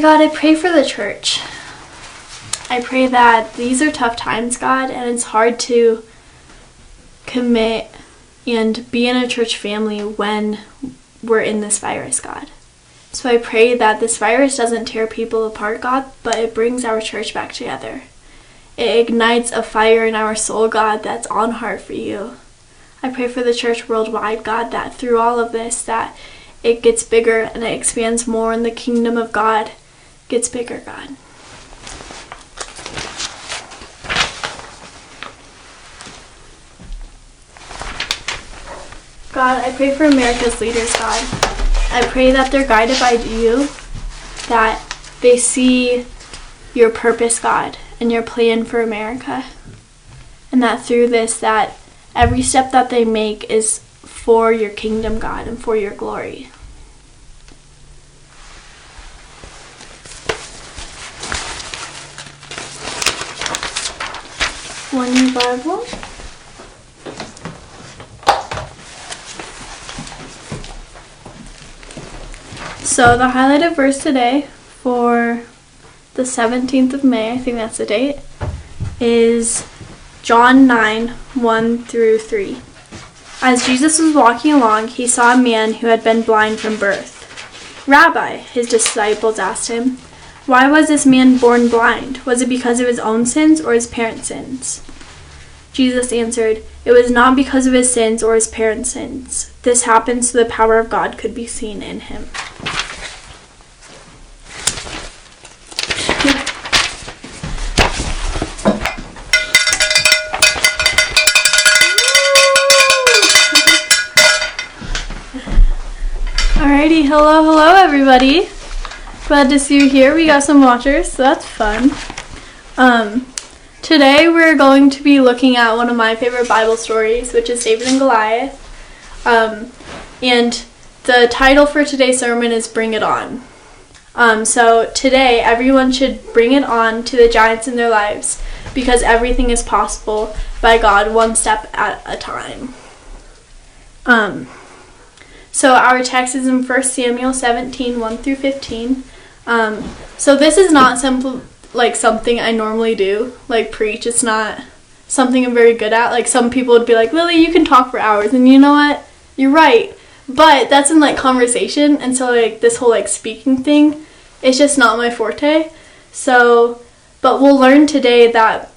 God, I pray for the church. I pray that these are tough times, God, and it's hard to commit and be in a church family when we're in this virus, God. So I pray that this virus doesn't tear people apart, God, but it brings our church back together. It ignites a fire in our soul, God, that's on heart for you. I pray for the church worldwide, God, that through all of this, that it gets bigger and it expands more in the kingdom of God gets bigger, God. God, I pray for America's leaders, God. I pray that they're guided by you, that they see your purpose, God, and your plan for America. And that through this that every step that they make is for your kingdom, God, and for your glory. One new Bible. So the highlighted verse today for the 17th of May, I think that's the date, is John 9 1 through 3. As Jesus was walking along, he saw a man who had been blind from birth. Rabbi, his disciples asked him, why was this man born blind? Was it because of his own sins or his parents' sins? Jesus answered, It was not because of his sins or his parents' sins. This happened so the power of God could be seen in him. Alrighty, hello, hello everybody. Glad to see you here. We got some watchers, so that's fun. Um, today we're going to be looking at one of my favorite Bible stories, which is David and Goliath. Um, and the title for today's sermon is Bring It On. Um, so today, everyone should bring it on to the giants in their lives because everything is possible by God one step at a time. Um, so our text is in 1 Samuel 17, 1 through 15. Um, so this is not simple like something I normally do, like preach. It's not something I'm very good at. Like some people would be like, Lily, you can talk for hours, and you know what? You're right. But that's in like conversation, and so like this whole like speaking thing, it's just not my forte. So, but we'll learn today that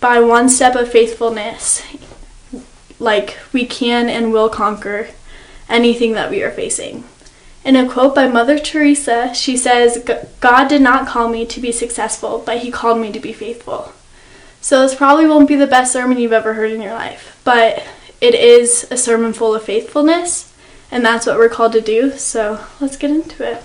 by one step of faithfulness, like we can and will conquer anything that we are facing. In a quote by Mother Teresa, she says, God did not call me to be successful, but He called me to be faithful. So, this probably won't be the best sermon you've ever heard in your life, but it is a sermon full of faithfulness, and that's what we're called to do. So, let's get into it.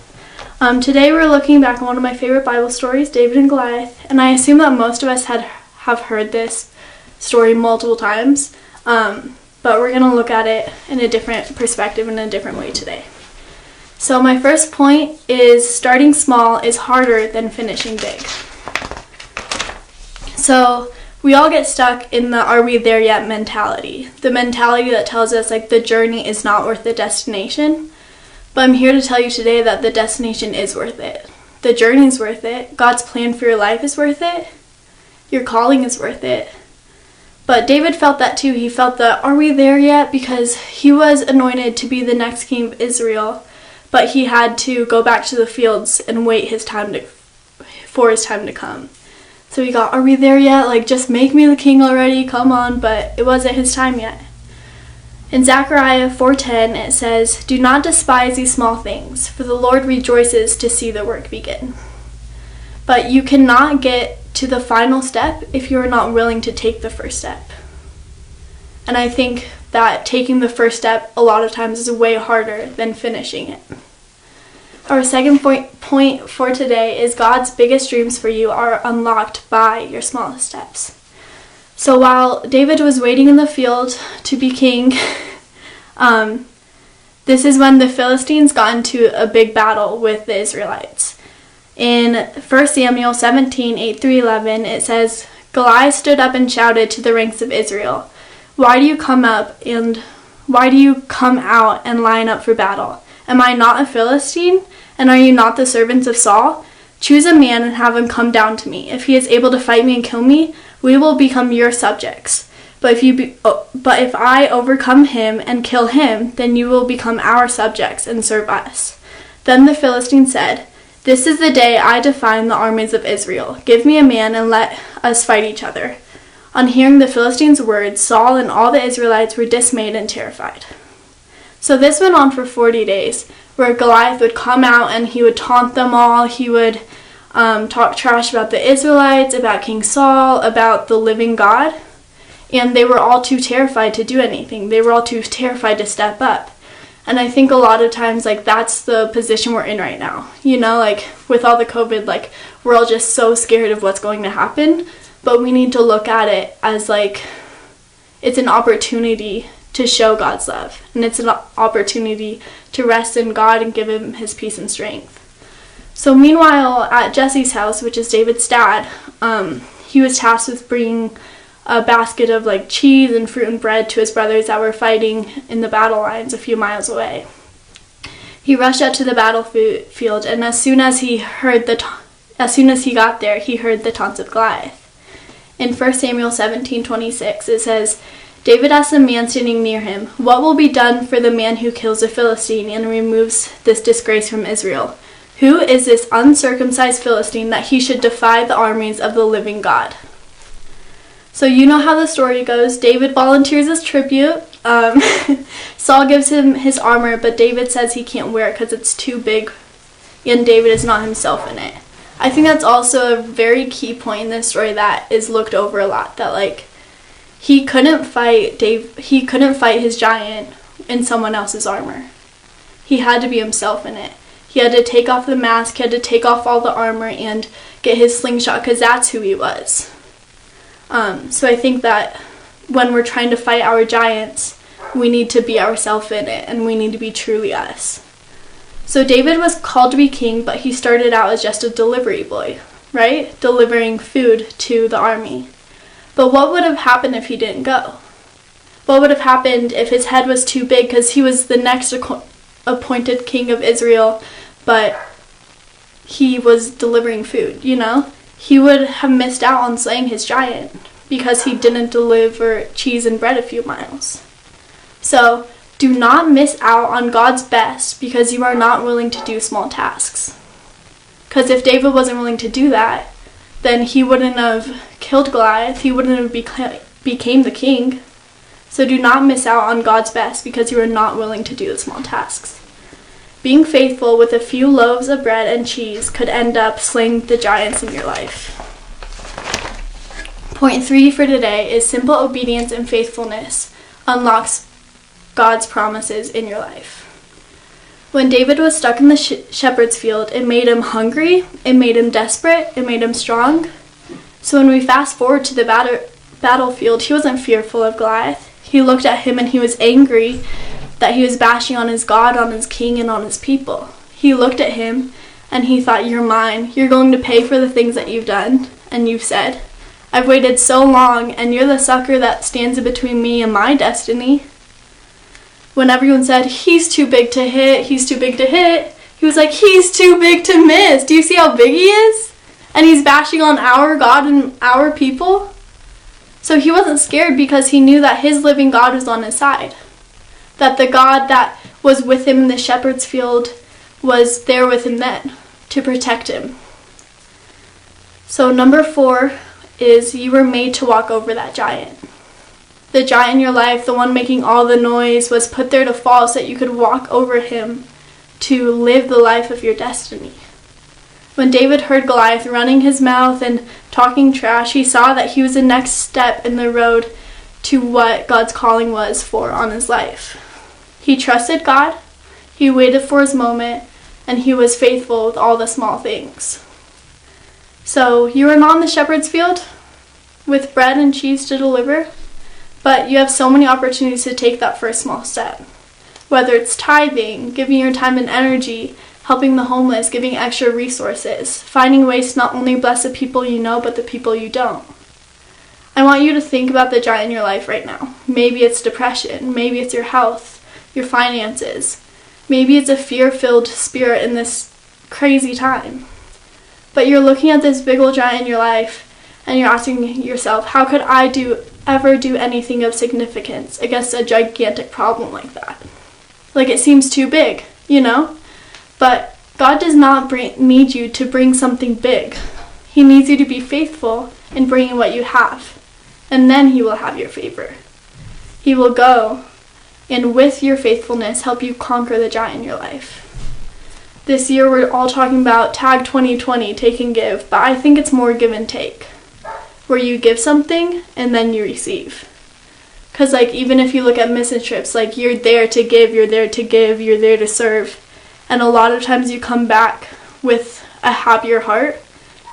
Um, today, we're looking back on one of my favorite Bible stories, David and Goliath, and I assume that most of us had have heard this story multiple times. Um, but we're going to look at it in a different perspective in a different way today. So, my first point is starting small is harder than finishing big. So, we all get stuck in the are we there yet mentality. The mentality that tells us like the journey is not worth the destination. But I'm here to tell you today that the destination is worth it. The journey is worth it. God's plan for your life is worth it. Your calling is worth it. But David felt that too. He felt that, are we there yet? Because he was anointed to be the next king of Israel, but he had to go back to the fields and wait his time to, for his time to come. So he got, are we there yet? Like, just make me the king already, come on, but it wasn't his time yet. In Zechariah 4:10 it says, "Do not despise these small things, for the Lord rejoices to see the work begin." But you cannot get to the final step if you're not willing to take the first step. And I think that taking the first step a lot of times is way harder than finishing it. Our second point, point for today is God's biggest dreams for you are unlocked by your smallest steps. So while David was waiting in the field to be king, um, this is when the Philistines got into a big battle with the Israelites. In 1 Samuel 17 8 through 11, it says, Goliath stood up and shouted to the ranks of Israel, Why do you come up and why do you come out and line up for battle? Am I not a Philistine? And are you not the servants of Saul? Choose a man and have him come down to me. If he is able to fight me and kill me, we will become your subjects. But if you be, oh, but if I overcome him and kill him, then you will become our subjects and serve us. Then the Philistine said, This is the day I define the armies of Israel. Give me a man and let us fight each other. On hearing the Philistines' words, Saul and all the Israelites were dismayed and terrified. So this went on for 40 days, where Goliath would come out and he would taunt them all. He would um, talk trash about the Israelites, about King Saul, about the living God. And they were all too terrified to do anything. They were all too terrified to step up. And I think a lot of times, like, that's the position we're in right now. You know, like, with all the COVID, like, we're all just so scared of what's going to happen. But we need to look at it as, like, it's an opportunity to show God's love. And it's an opportunity to rest in God and give Him His peace and strength. So, meanwhile, at Jesse's house, which is David's dad, um, he was tasked with bringing a basket of like cheese and fruit and bread to his brothers that were fighting in the battle lines a few miles away. He rushed out to the battlefield, and as soon as he heard the, ta- as soon as he got there, he heard the taunts of Goliath. In 1 Samuel 17:26, it says, David asked the man standing near him, What will be done for the man who kills a Philistine and removes this disgrace from Israel? Who is this uncircumcised Philistine that he should defy the armies of the living God? So, you know how the story goes. David volunteers as tribute. Um, Saul gives him his armor, but David says he can't wear it because it's too big, and David is not himself in it. I think that's also a very key point in this story that is looked over a lot. That, like, he couldn't fight Dave he couldn't fight his giant in someone else's armor. He had to be himself in it. He had to take off the mask, he had to take off all the armor and get his slingshot because that's who he was. Um, so I think that when we're trying to fight our giants, we need to be ourselves in it and we need to be truly us. So David was called to be king, but he started out as just a delivery boy, right? Delivering food to the army. But what would have happened if he didn't go? What would have happened if his head was too big because he was the next appointed king of Israel, but he was delivering food, you know? He would have missed out on slaying his giant because he didn't deliver cheese and bread a few miles. So, do not miss out on God's best because you are not willing to do small tasks. Because if David wasn't willing to do that, then he wouldn't have killed Goliath, he wouldn't have beca- became the king. So do not miss out on God's best because you are not willing to do the small tasks. Being faithful with a few loaves of bread and cheese could end up slaying the giants in your life. Point three for today is simple obedience and faithfulness unlocks God's promises in your life. When David was stuck in the sh- shepherd's field, it made him hungry, it made him desperate, it made him strong. So when we fast forward to the bat- battlefield, he wasn't fearful of Goliath. He looked at him and he was angry that he was bashing on his God, on his king, and on his people. He looked at him and he thought, You're mine. You're going to pay for the things that you've done. And you've said, I've waited so long, and you're the sucker that stands between me and my destiny when everyone said, he's too big to hit, he's too big to hit, he was like, he's too big to miss. Do you see how big he is? And he's bashing on our God and our people. So he wasn't scared because he knew that his living God was on his side. That the God that was with him in the shepherd's field was there with him then to protect him. So, number four is you were made to walk over that giant the giant in your life, the one making all the noise, was put there to fall so that you could walk over him to live the life of your destiny. When David heard Goliath running his mouth and talking trash, he saw that he was the next step in the road to what God's calling was for on his life. He trusted God, he waited for his moment, and he was faithful with all the small things. So, you are not in the shepherd's field with bread and cheese to deliver, but you have so many opportunities to take that first small step. Whether it's tithing, giving your time and energy, helping the homeless, giving extra resources, finding ways to not only bless the people you know, but the people you don't. I want you to think about the giant in your life right now. Maybe it's depression, maybe it's your health, your finances, maybe it's a fear filled spirit in this crazy time. but you're looking at this big old giant in your life and you're asking yourself, how could I do ever do anything of significance against a gigantic problem like that? Like it seems too big, you know? But God does not bring, need you to bring something big. He needs you to be faithful in bringing what you have, and then He will have your favor. He will go and with your faithfulness help you conquer the giant in your life. This year we're all talking about tag 2020, take and give, but I think it's more give and take, where you give something and then you receive. Because, like, even if you look at mission trips, like, you're there to give, you're there to give, you're there to serve. And a lot of times you come back with a happier heart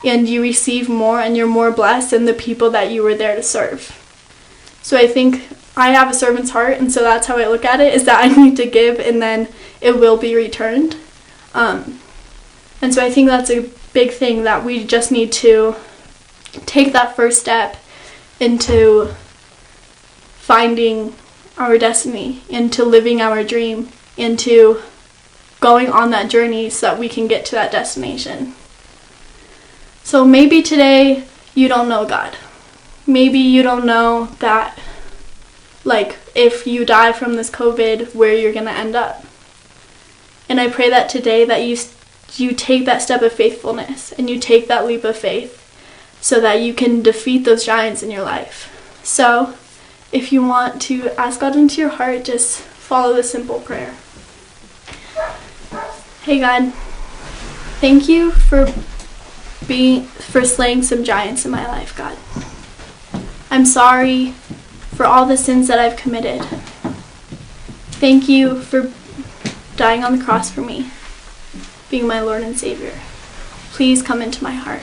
and you receive more and you're more blessed than the people that you were there to serve. So I think I have a servant's heart, and so that's how I look at it is that I need to give and then it will be returned. Um, and so I think that's a big thing that we just need to take that first step into finding our destiny, into living our dream, into going on that journey so that we can get to that destination. So maybe today you don't know God. Maybe you don't know that, like, if you die from this COVID, where you're going to end up. And I pray that today that you you take that step of faithfulness and you take that leap of faith so that you can defeat those giants in your life. So, if you want to ask God into your heart, just follow this simple prayer. Hey God, thank you for being for slaying some giants in my life, God. I'm sorry for all the sins that I've committed. Thank you for dying on the cross for me, being my Lord and Savior. Please come into my heart.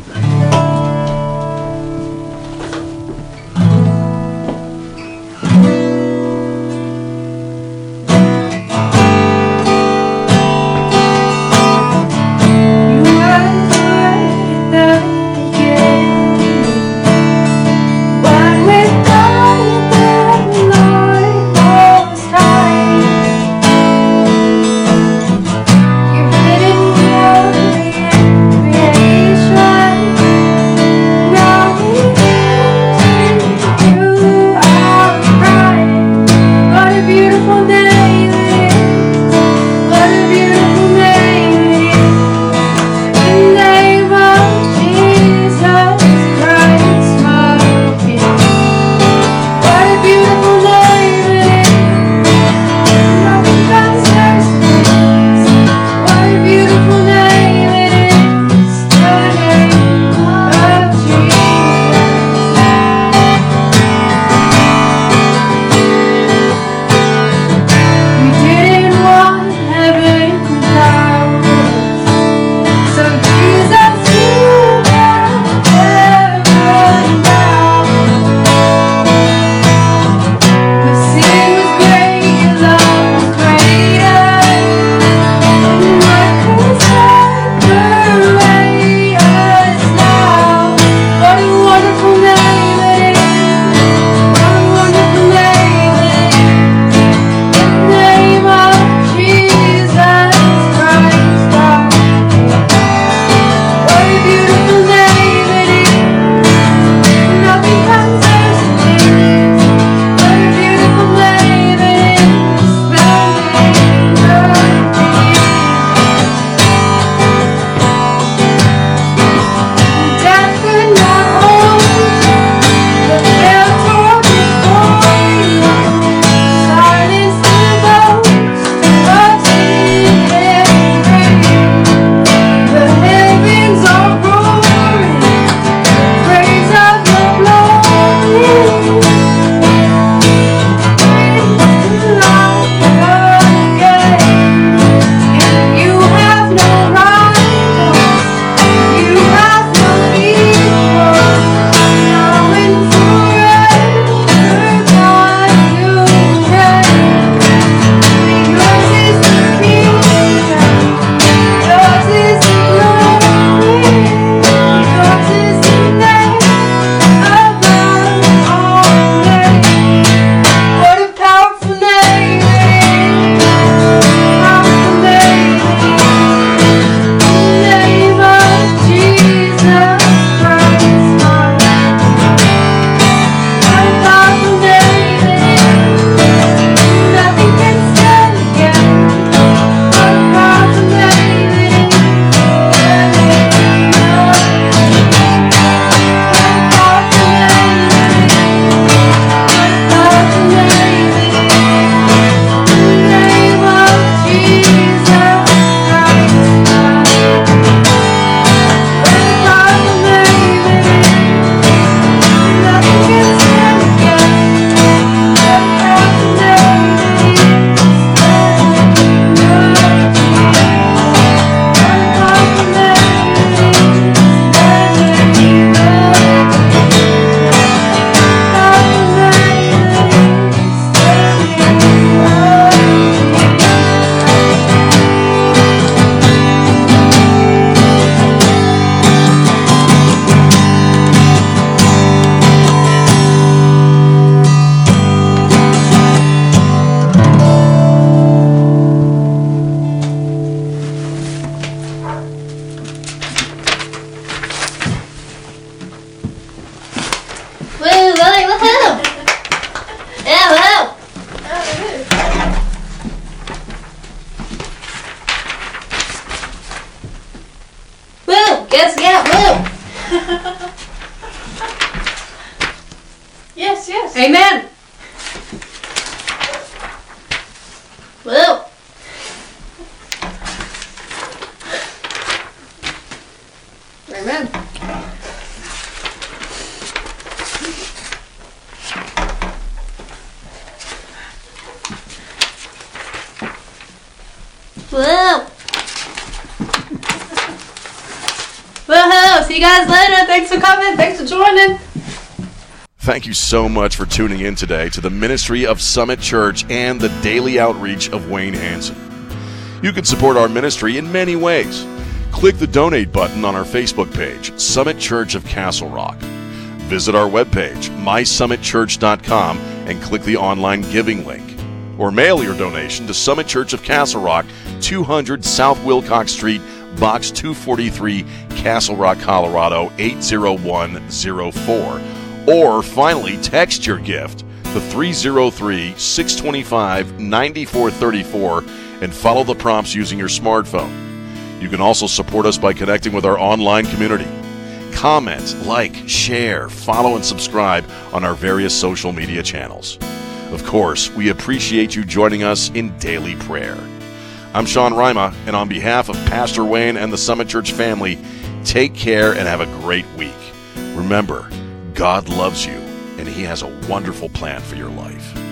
Amen. Whoa. Amen. Whoa. Woohoo! See you guys later. Thanks for coming. Thanks for joining. Thank you so much for tuning in today to the ministry of Summit Church and the daily outreach of Wayne Hanson. You can support our ministry in many ways. Click the donate button on our Facebook page, Summit Church of Castle Rock. Visit our webpage, mysummitchurch.com, and click the online giving link. Or mail your donation to Summit Church of Castle Rock, 200 South Wilcox Street, Box 243, Castle Rock, Colorado 80104. Or finally, text your gift to 303 625 9434 and follow the prompts using your smartphone. You can also support us by connecting with our online community. Comment, like, share, follow, and subscribe on our various social media channels. Of course, we appreciate you joining us in daily prayer. I'm Sean Rima, and on behalf of Pastor Wayne and the Summit Church family, take care and have a great week. Remember, God loves you, and He has a wonderful plan for your life.